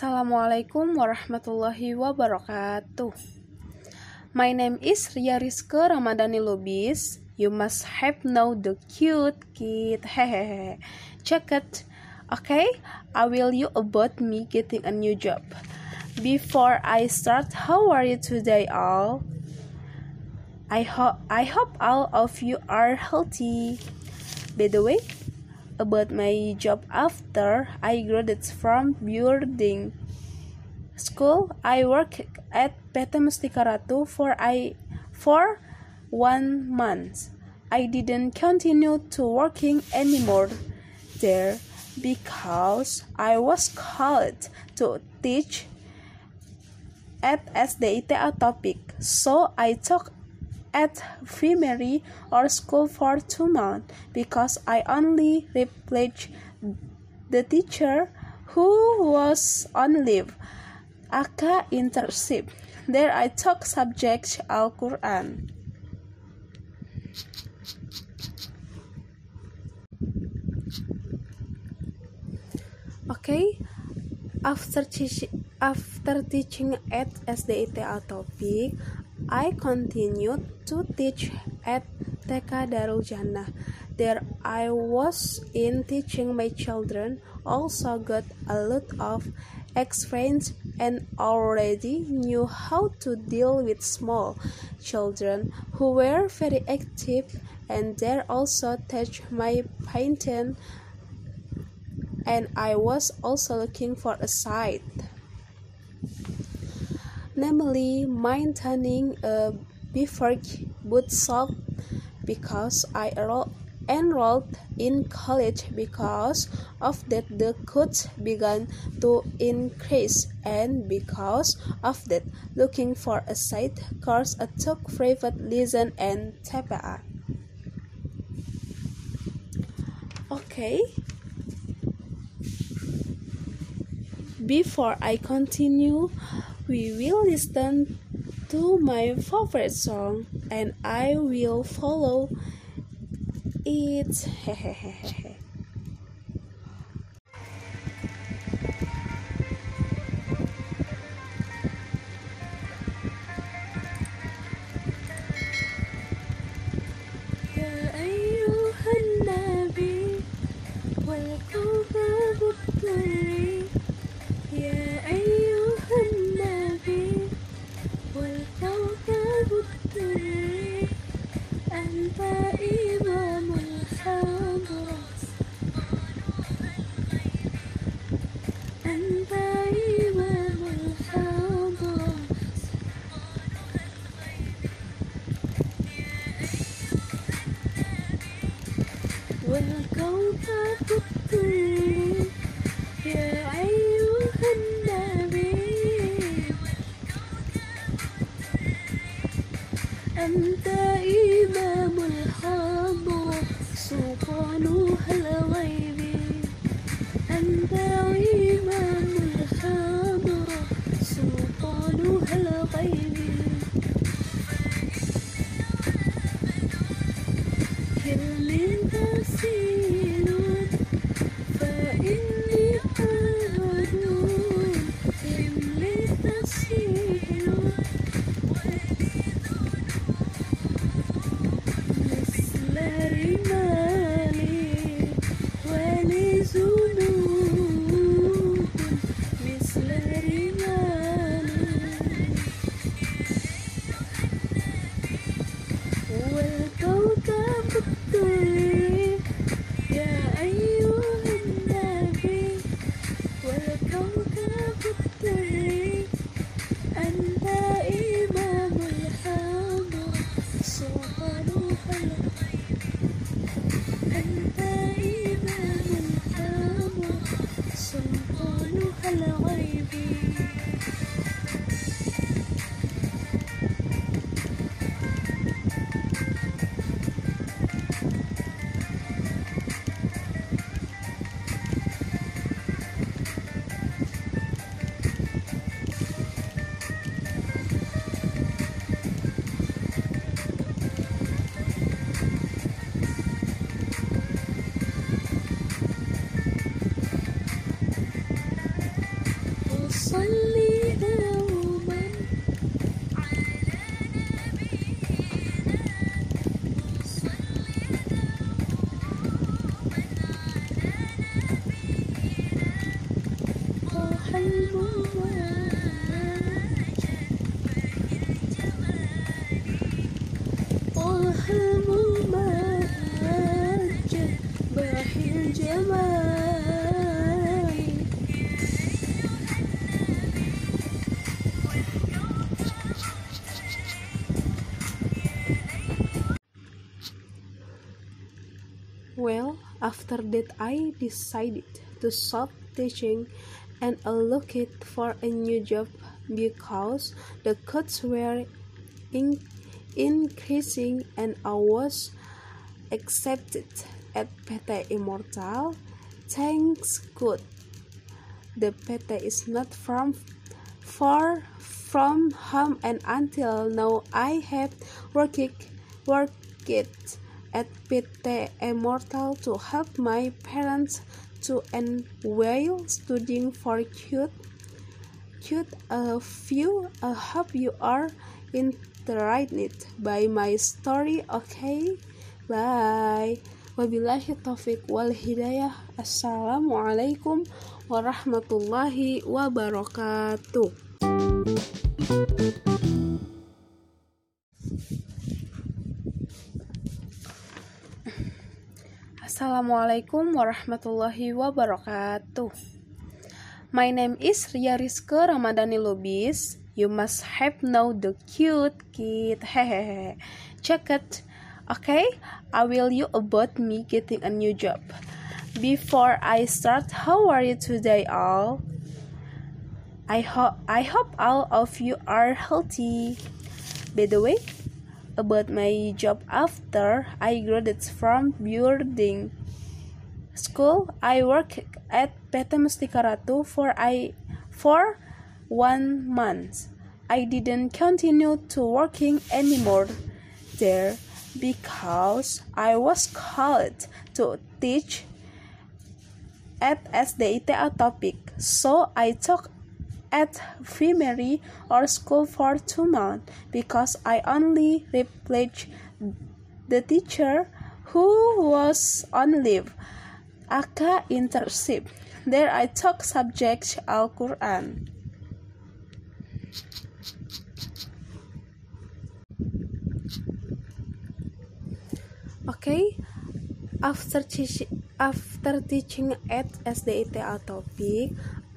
Assalamualaikum warahmatullahi wabarakatuh. My name is Ria Rizke Ramadhani Lubis. You must have know the cute kid. Hehehe. Check it. Okay, I will you about me getting a new job. Before I start, how are you today all? I hope I hope all of you are healthy. By the way, about my job after I graduated from boarding school. I worked at PT Mustika Ratu for I for one month. I didn't continue to working anymore there because I was called to teach at SDITA topic. So I took at primary or school for two months because I only replaced the teacher who was on leave. Aka internship. There I took subject Al Quran. Okay, after teaching after teaching at SDITA topic, I continued to teach at TK Darul Jannah. There I was in teaching my children, also got a lot of experience and already knew how to deal with small children who were very active and there also teach my painting and I was also looking for a site namely maintaining a beverage bookshop because I enrolled in college because of that the costs began to increase and because of that looking for a site course I took private lesson and TPA. Okay. Before I continue, we will listen to my favorite song and I will follow it. see. and there والكوكب الطيب يا أيها النبي والكوكب الطيب أنت إمام الحق سلطان الخلق Well, after that, I decided to stop teaching and allocate for a new job because the cuts were in- increasing and I was accepted at PT Immortal. Thanks good. The PT is not from far from home and until now I have worked worked at PT Immortal to help my parents to and while studying for cute cute a few I hope you are interested by my story okay bye wabillahi taufik wal hidayah assalamualaikum warahmatullahi wabarakatuh Assalamualaikum warahmatullahi wabarakatuh. My name is Ria Rizke Ramadhani Lubis. You must have know the cute kid. Hehehe. Check it. Okay, I will you about me getting a new job. Before I start, how are you today all? I hope I hope all of you are healthy. By the way, about my job after I graduated from boarding school. I worked at PT Mustika Ratu for I for one month. I didn't continue to working anymore there because I was called to teach at SDITA topic. So I took at primary or school for two months because I only replaced the teacher who was on leave. Aka internship. There I took subject Al Quran. Okay, after teaching after teaching at SDITA topic,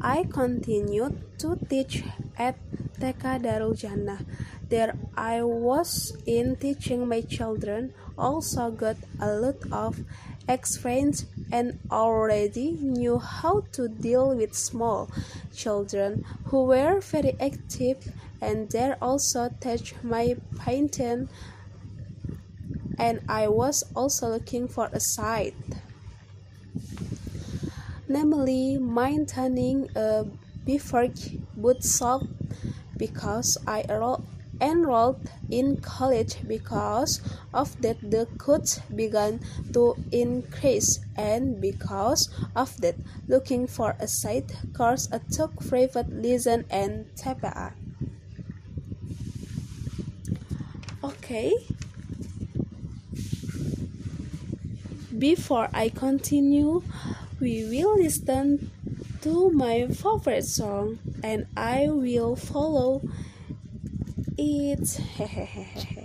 I continued to teach at TK Darul Jannah. There I was in teaching my children, also got a lot of experience and already knew how to deal with small children who were very active and there also teach my painting and I was also looking for a site namely maintaining a uh, bifurc bootshop because I enrolled in college because of that the costs began to increase and because of that looking for a site course I took private lesson and TPA. Okay. Before I continue, we will listen to my favorite song and I will follow it.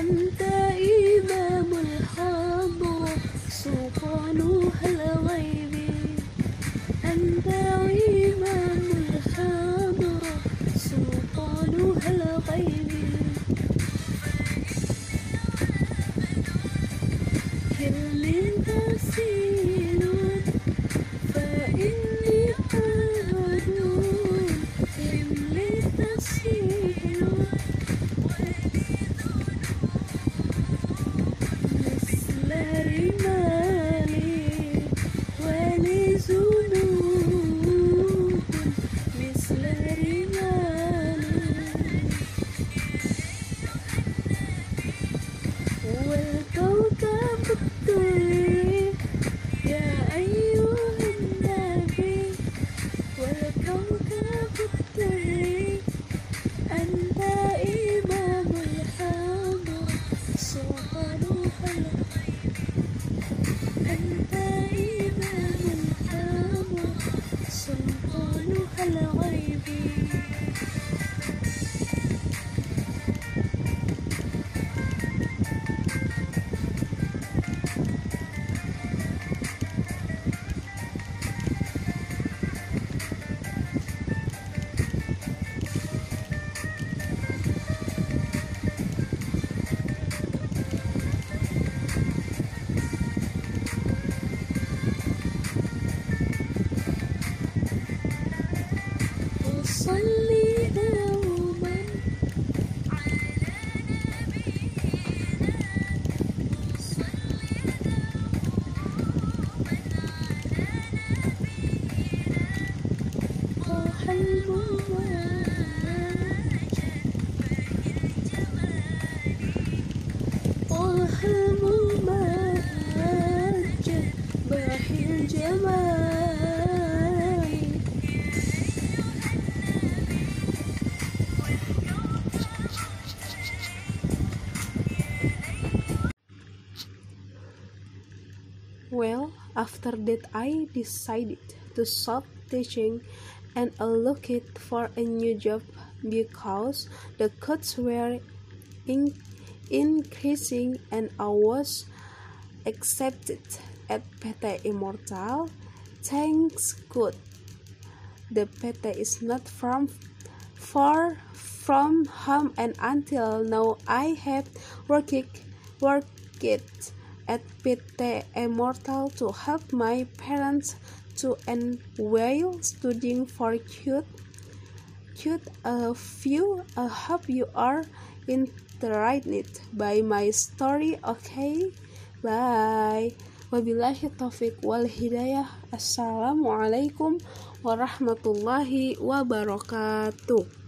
أنت إمام الحضرة سلطانها الغيب. أنت إمام الحضرة سلطانها الغيب. كل تسير صلي دوما على نبينا صلي دوما على نبينا طاح المواج باهي الجمال طاح المواج باهي الجمال after that I decided to stop teaching and allocate for a new job because the cuts were in increasing and I was accepted at PT Immortal. Thanks good. The PT is not from far from home and until now I have worked worked at PT Immortal to help my parents to and while studying for cute cute a few I hope you are interested by my story okay? Bye. Wabillahi taufik wal hidayah. Assalamualaikum warahmatullahi wabarakatuh